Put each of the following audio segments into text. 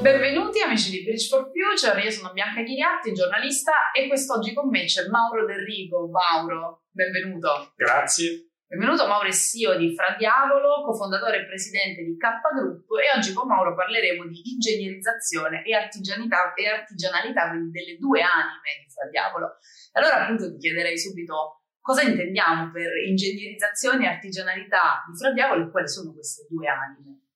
Benvenuti amici di Bridge for Future, io sono Bianca Ghiriatti, giornalista e quest'oggi con me c'è Mauro Del Rigo. Mauro, benvenuto. Grazie. Benvenuto Mauro è CEO di Fra Diavolo, cofondatore e presidente di K Group e oggi con Mauro parleremo di ingegnerizzazione e artigianalità, e artigianalità quindi delle due anime di Fra Diavolo. Allora appunto ti chiederei subito cosa intendiamo per ingegnerizzazione e artigianalità di Fra Diavolo e quali sono queste due anime.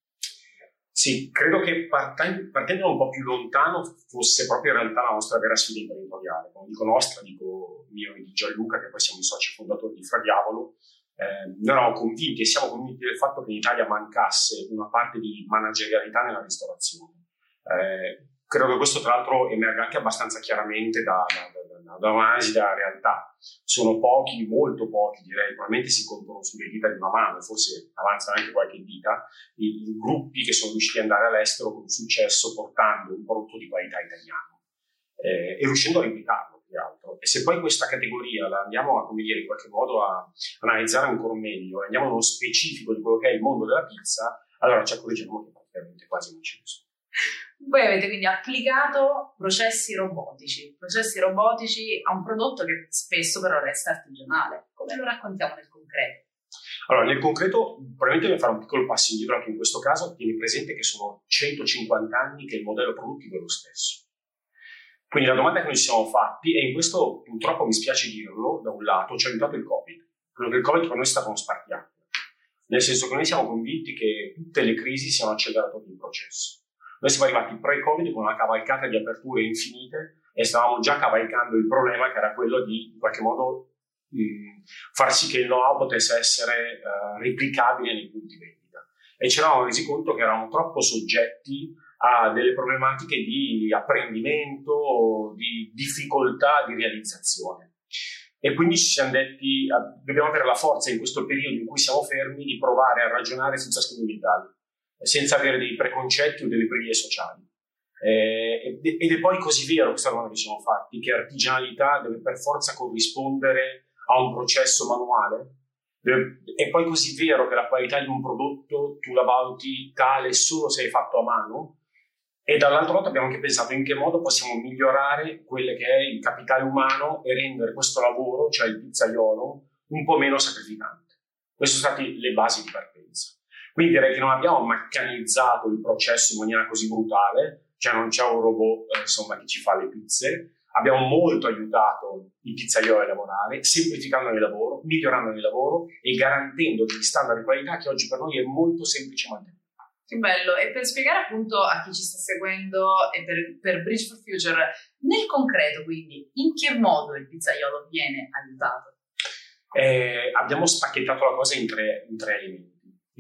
Sì, credo che partendo, un po' più lontano fosse proprio in realtà la nostra vera sfida imprenditoriale. Quando dico nostra, dico mio e di Gianluca, che poi siamo i soci fondatori di Fra Diavolo. Eh, noi eravamo convinti e siamo convinti del fatto che in Italia mancasse una parte di managerialità nella ristorazione. Eh, credo che questo tra l'altro emerga anche abbastanza chiaramente da, da un'analisi della realtà. Sono pochi, molto pochi direi, probabilmente si contano sulle dita di una mano, forse avanzano anche qualche dita, i, i gruppi che sono riusciti ad andare all'estero con successo portando un prodotto di qualità italiano eh, e riuscendo a replicarlo. Altro. E se poi questa categoria la andiamo a, come dire, in qualche modo a analizzare ancora meglio, andiamo nello specifico di quello che è il mondo della pizza, allora ci accorgiamo che praticamente quasi non ce ne. Voi avete quindi applicato processi robotici, processi robotici a un prodotto che spesso però resta artigianale. Come lo raccontiamo nel concreto? Allora, nel concreto, probabilmente devo fare un piccolo passo indietro anche in questo caso, tieni presente che sono 150 anni che il modello produttivo è lo stesso. Quindi la domanda che noi ci siamo fatti, e in questo purtroppo mi spiace dirlo, da un lato ci ha aiutato il Covid. Quello che il Covid per noi è stato uno spartiacque, nel senso che noi siamo convinti che tutte le crisi siano acceleratori del processo. Noi siamo arrivati pre-Covid con una cavalcata di aperture infinite e stavamo già cavalcando il problema che era quello di in qualche modo mh, far sì che il know-how potesse essere uh, replicabile nei punti vendita. E ci eravamo resi conto che eravamo troppo soggetti a delle problematiche di apprendimento, di difficoltà di realizzazione. E quindi ci siamo detti, dobbiamo avere la forza in questo periodo in cui siamo fermi di provare a ragionare senza schemi mentali senza avere dei preconcetti o delle previe sociali. Eh, ed è poi così vero, questa cosa che ci siamo fatti, che artigianalità deve per forza corrispondere a un processo manuale. È poi così vero che la qualità di un prodotto tu la valuti tale solo se è fatto a mano. E dall'altro lato abbiamo anche pensato in che modo possiamo migliorare quello che è il capitale umano e rendere questo lavoro, cioè il pizzaiolo, un po' meno sacrificante. Queste sono state le basi di partenza. Quindi direi che non abbiamo meccanizzato il processo in maniera così brutale, cioè non c'è un robot eh, insomma, che ci fa le pizze. Abbiamo molto aiutato i pizzaioli a lavorare, semplificando il lavoro, migliorando il lavoro e garantendo degli standard di qualità che oggi per noi è molto semplice mantenere. Che bello, e per spiegare appunto a chi ci sta seguendo e per, per Bridge for Future, nel concreto quindi, in che modo il pizzaiolo viene aiutato? Eh, abbiamo spacchettato la cosa in tre, in tre elementi.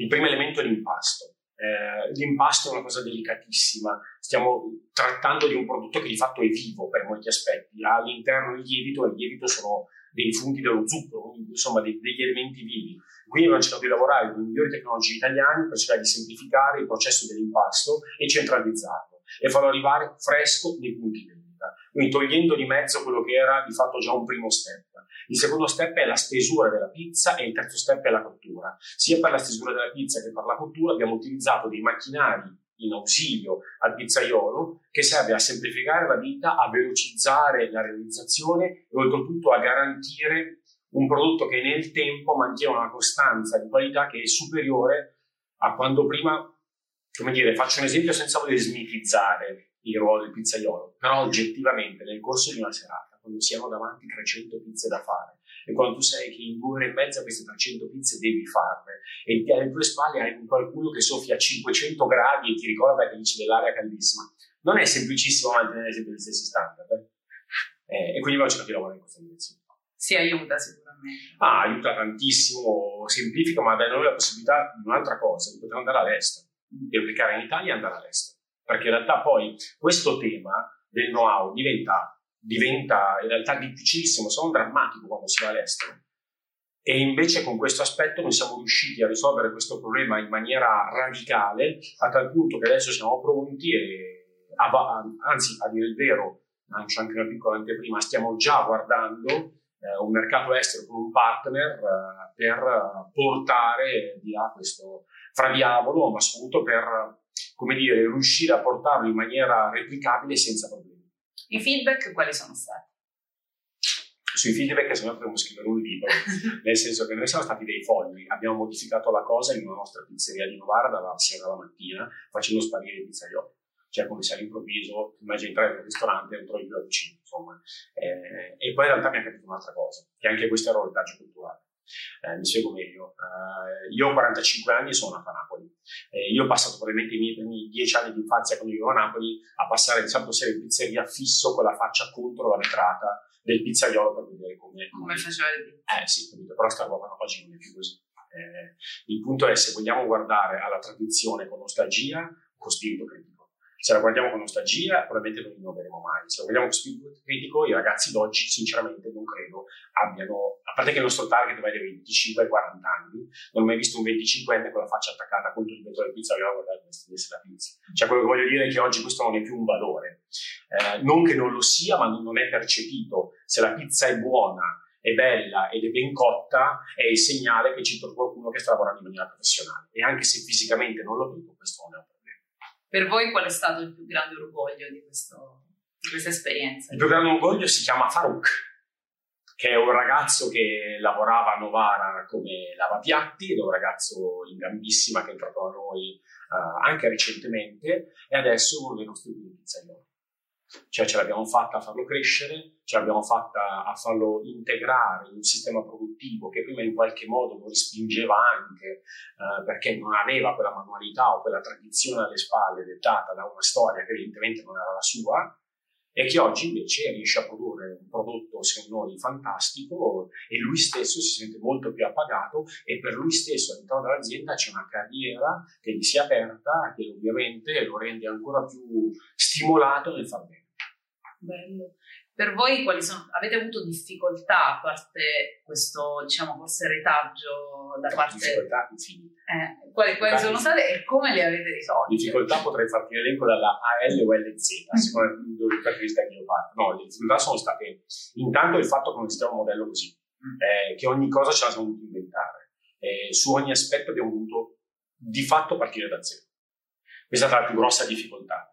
Il primo elemento è l'impasto. Eh, l'impasto è una cosa delicatissima, stiamo trattando di un prodotto che di fatto è vivo per molti aspetti, all'interno il lievito e il lievito sono dei funghi dello zucchero, insomma dei, degli elementi vivi. Quindi abbiamo cercato di lavorare con i migliori tecnologi italiani per cercare di semplificare il processo dell'impasto e centralizzarlo e farlo arrivare fresco nei punti vendita, quindi togliendo di mezzo quello che era di fatto già un primo step. Il secondo step è la stesura della pizza e il terzo step è la cottura. Sia per la stesura della pizza che per la cottura abbiamo utilizzato dei macchinari in ausilio al pizzaiolo che serve a semplificare la vita, a velocizzare la realizzazione e oltretutto a garantire un prodotto che nel tempo mantiene una costanza di qualità che è superiore a quando prima, come dire, faccio un esempio senza voler smitizzare il ruolo del pizzaiolo, però oggettivamente nel corso di una serata quando si hanno davanti 300 pizze da fare e quando tu sai che in due ore e mezza queste 300 pizze devi farle e alle tue spalle hai qualcuno che soffia a 500 gradi e ti ricorda che dice dell'aria caldissima, non è semplicissimo mantenere sempre gli stessi standard. Eh? Eh, e quindi abbiamo cercato di lavorare in questa direzione. Si aiuta sicuramente. Ah, aiuta tantissimo, semplifica, ma dà noi la possibilità di un'altra cosa, di poter andare all'estero, di applicare in Italia e andare all'estero. Perché in realtà poi questo tema del know-how diventa diventa in realtà difficilissimo, se non drammatico quando si va all'estero. E invece con questo aspetto noi siamo riusciti a risolvere questo problema in maniera radicale, a tal punto che adesso siamo pronti e, anzi, a dire il vero, lancio anche una piccola anteprima, stiamo già guardando eh, un mercato estero con un partner eh, per portare via questo fra diavolo, ma soprattutto per come dire, riuscire a portarlo in maniera replicabile senza problemi. I feedback quali sono stati? Sui feedback se no potremmo scrivere un libro, nel senso che noi siamo stati dei folli, abbiamo modificato la cosa in una nostra pizzeria di Novara dalla sera alla mattina facendo sparire i pizzaioli cioè come se all'improvviso immagini entrare nel ristorante e non trovi più la cucina, insomma. Eh, e poi in realtà mi è capito un'altra cosa, che anche questo era un retaggio culturale. Eh, mi spiego meglio. Uh, io ho 45 anni e sono nato a Napoli. Eh, io ho passato probabilmente i miei primi 10 anni di infanzia quando vivevo a Napoli a passare il sabato sera in pizzeria fisso con la faccia contro la vetrata del pizzaiolo per vedere come, come faceva il. Eh sì, capito, però sta roba oggi non è più così. Eh, il punto è se vogliamo guardare alla tradizione con nostalgia con spirito critico. Se la guardiamo con nostalgia, probabilmente non innoveremo mai. Se la guardiamo con spirito critico, i ragazzi d'oggi, sinceramente, non credo abbiano, a parte che il nostro target va dai 25 ai 40 anni, non ho mai visto un 25enne con la faccia attaccata contro il vetro del pizza a guardare come stesse la pizza. Cioè, quello che voglio dire è che oggi questo non è più un valore. Eh, non che non lo sia, ma non è percepito. Se la pizza è buona, è bella ed è ben cotta, è il segnale che trovo qualcuno che sta lavorando in maniera professionale. E anche se fisicamente non lo vedo, questo non è un problema. Per voi qual è stato il più grande orgoglio di, questo, di questa esperienza? Il più grande orgoglio si chiama Farouk, che è un ragazzo che lavorava a Novara come lavapiatti, ed è un ragazzo in gambissima che è entrato a noi uh, anche recentemente e adesso è uno dei nostri primi pizzaioli cioè ce l'abbiamo fatta a farlo crescere, ce l'abbiamo fatta a farlo integrare in un sistema produttivo che prima in qualche modo lo respingeva anche eh, perché non aveva quella manualità o quella tradizione alle spalle dettata da una storia che evidentemente non era la sua e che oggi invece riesce a produrre un prodotto secondo noi fantastico e lui stesso si sente molto più appagato e per lui stesso all'interno dell'azienda c'è una carriera che gli si è aperta che ovviamente lo rende ancora più stimolato nel far bene. Bello. Per voi quali sono, avete avuto difficoltà a parte questo, diciamo, forse retaggio da parte... Difficoltà infinite. Eh, quali, quali sono state e come le avete risolte? Difficoltà potrei farti l'elenco dalla AL o LZ, a seconda dove preferisca che io parto. No, le difficoltà sono state intanto il fatto che non esisteva un modello così, mm. eh, che ogni cosa ce la siamo dovuti inventare. Eh, su ogni aspetto abbiamo dovuto di fatto partire da zero. Questa è stata la più grossa difficoltà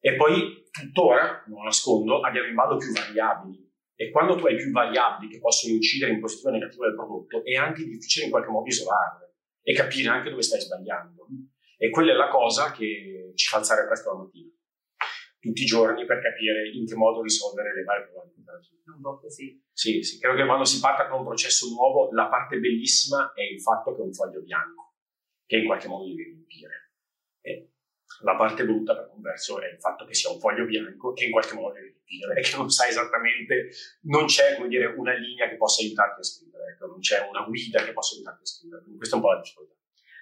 e poi tuttora, non nascondo, abbiamo in ballo più variabili. E quando tu hai più variabili che possono incidere in positivo o negativo del prodotto, è anche difficile in qualche modo isolarle e capire anche dove stai sbagliando. E quella è la cosa che ci fa alzare presto la mattina, tutti i giorni, per capire in che modo risolvere le varie problematiche. Un po' così. Sì, sì, credo che quando si parta con un processo nuovo, la parte bellissima è il fatto che è un foglio bianco, che in qualche modo devi riempire. E la parte brutta, per converso, è il fatto che sia un foglio bianco che in qualche modo devi scrivere, che non sai esattamente, non c'è, come dire, una linea che possa aiutarti a scrivere, ecco, non c'è una guida che possa aiutarti a scrivere. Quindi questa è un po' la difficoltà.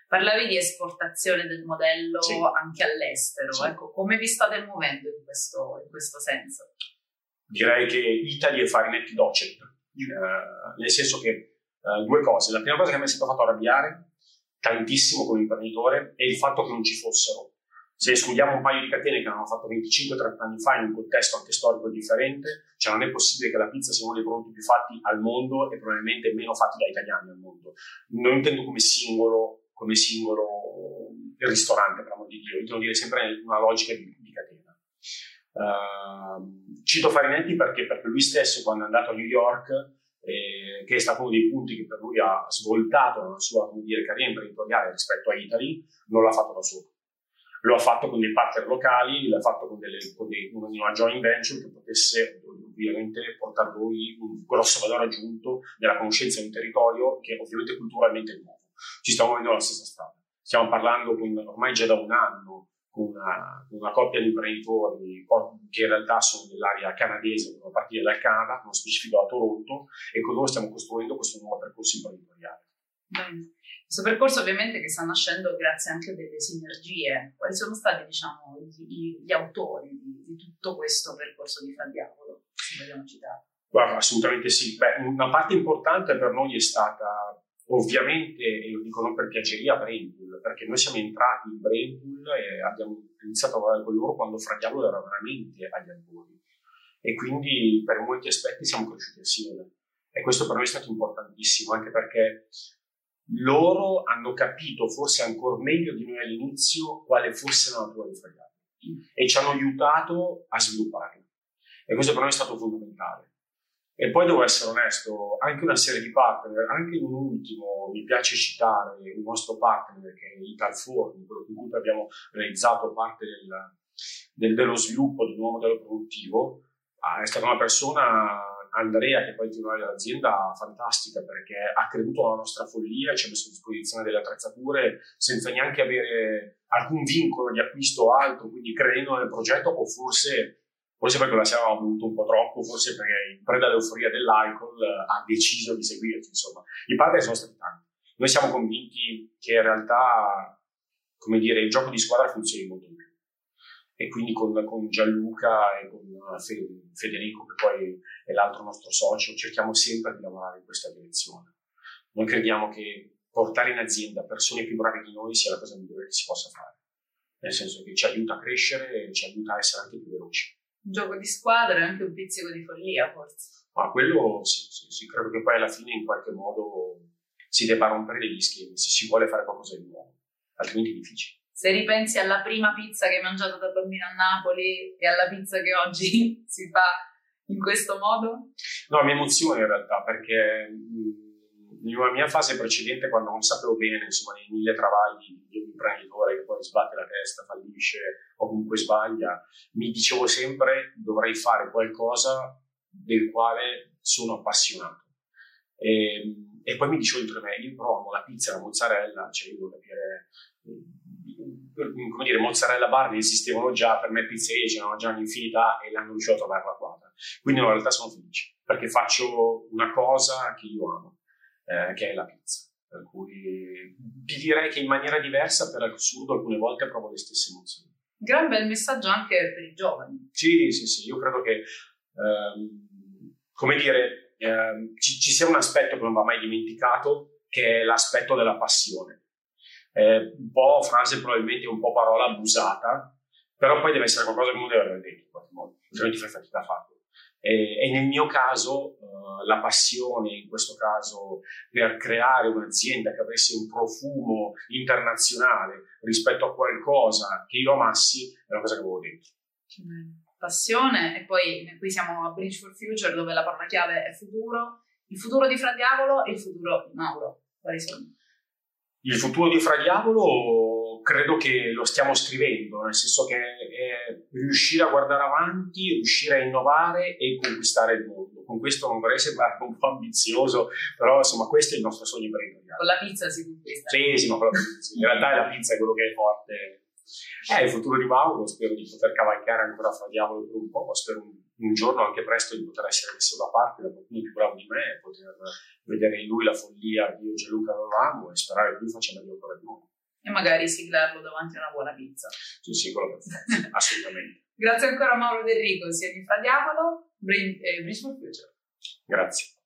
Parlavi di esportazione del modello sì. anche all'estero, sì. ecco, come vi state muovendo in questo, in questo senso? Direi che Italy e Farinetti Docet, eh, nel senso che eh, due cose. La prima cosa che mi è stato fatto arrabbiare tantissimo come imprenditore è il fatto che non ci fossero se escludiamo un paio di catene che hanno fatto 25-30 anni fa in un contesto anche storico differente, cioè non è possibile che la pizza sia uno dei prodotti più fatti al mondo e probabilmente meno fatti da italiani al mondo. Non intendo come singolo, come singolo ristorante, per amor di Dio, intendo dire sempre una logica di, di catena. Uh, cito Farinetti perché, perché lui stesso, quando è andato a New York, eh, che è stato uno dei punti che per lui ha svoltato la sua dire, carriera imprenditoriale rispetto a Italy, non l'ha fatto da solo lo ha fatto con dei partner locali, l'ha fatto con, delle, con dei, una joint venture che potesse ovviamente portare lui un grosso valore aggiunto della conoscenza di un territorio che ovviamente culturalmente è nuovo. Ci stiamo muovendo alla stessa strada. Stiamo parlando con, ormai già da un anno con una, una, coppia di imprenditori che in realtà sono nell'area canadese, devono partire dal Canada, con specifico a Toronto, e con loro stiamo costruendo questo nuovo percorso imprenditoriale. Questo percorso ovviamente che sta nascendo grazie anche a delle sinergie. Quali sono stati diciamo, gli, gli autori di, di, tutto questo percorso di Fra Diavolo, se vogliamo citare? Guarda, assolutamente sì. Beh, una parte importante per noi è stata ovviamente, e lo dico non per piaceria, Brainpool, perché noi siamo entrati in Brainpool e abbiamo iniziato a lavorare con loro quando Fra Diavolo era veramente agli albori. E quindi per molti aspetti siamo cresciuti assieme. E questo per noi è stato importantissimo, anche perché loro hanno capito, forse ancora meglio di noi all'inizio, quale fosse la natura di Fradiano e ci hanno aiutato a svilupparla. E questo per noi è stato fondamentale. E poi devo essere onesto, anche una serie di partner, anche un ultimo, mi piace citare un nostro partner che è Italform, quello con cui abbiamo realizzato parte del, del, dello sviluppo del nuovo modello produttivo, ah, è stata una persona, Andrea, che poi è titolare dell'azienda, fantastica perché ha creduto alla nostra follia e ci ha messo a disposizione delle attrezzature senza neanche avere alcun vincolo di acquisto o altro, quindi credendo nel progetto o forse forse perché la siamo voluto un po' troppo, forse perché in preda all'euforia dell'alcol ha deciso di seguirci, insomma. I partner sono stati tanti. Noi siamo convinti che in realtà, come dire, il gioco di squadra funzioni molto bene. E quindi con, con Gianluca e con Federico, che poi è l'altro nostro socio, cerchiamo sempre di lavorare in questa direzione. Noi crediamo che portare in azienda persone più brave di noi sia la cosa migliore che si possa fare. Nel senso che ci aiuta a crescere e ci aiuta a essere anche più veloci un gioco di squadra e anche un pizzico di follia, forse. Ma quello sì, sì, sì, credo che poi alla fine in qualche modo si debba rompere degli schemi se si vuole fare qualcosa di nuovo, altrimenti è difficile. Se ripensi alla prima pizza che hai mangiato da bambino a Napoli e alla pizza che oggi si fa in questo modo? No, mi emoziona in realtà perché nella mia fase precedente, quando non sapevo bene, insomma, nei mille travagli di un imprenditore che poi sbatte la testa, fallisce o comunque sbaglia, mi dicevo sempre dovrei fare qualcosa del quale sono appassionato. E, e poi mi dicevo dentro me, io provo la pizza la mozzarella, cioè io devo capire come dire, mozzarella bar ne esistevano già, per me pizzerie c'erano già un'infinità e l'hanno riuscito a trovarla qua. Quindi in realtà sono felice, perché faccio una cosa che io amo eh, che è la pizza. Per cui ti direi che in maniera diversa, per assurdo, alcune volte provo le stesse emozioni. Gran bel messaggio anche per i giovani. Sì, sì, sì, io credo che, ehm, come dire, ehm, ci, ci, sia un aspetto che non va mai dimenticato, che è l'aspetto della passione. Eh, un po' frase probabilmente un po' parola abusata, però poi deve essere qualcosa che uno deve avere dentro in qualche modo, altrimenti fai fatica a farlo. E, e nel mio caso uh, la passione, in questo caso, per creare un'azienda che avesse un profumo internazionale rispetto a qualcosa che io amassi, è una cosa che avevo dentro. Passione, e poi qui siamo a Bridge for Future, dove la parola chiave è futuro, il futuro di Fra Diavolo e il futuro di Mauro. Quali sono? Il futuro di Fra Diavolo credo che lo stiamo scrivendo, nel senso che è riuscire a guardare avanti, riuscire a innovare e conquistare il mondo. Con questo non vorrei sembrare un po' ambizioso, però insomma questo è il nostro sogno imprenditoriale. Con la pizza si conquista. Sì, sì, ma con la pizza. In realtà la pizza è quello che è forte. È il futuro di Mauro, spero di poter cavalcare ancora fra diavolo per un po', spero un, un, giorno anche presto di poter essere messo da parte da qualcuno più bravo di me, poter vedere in lui la follia che io e Gianluca avevamo e sperare che lui faccia meglio ancora di noi e magari siglarlo davanti a una buona pizza. Sì, sì, quello assolutamente. Grazie ancora a Mauro Del Rico, sia di Fra Diavolo, Bridge for Future. Grazie.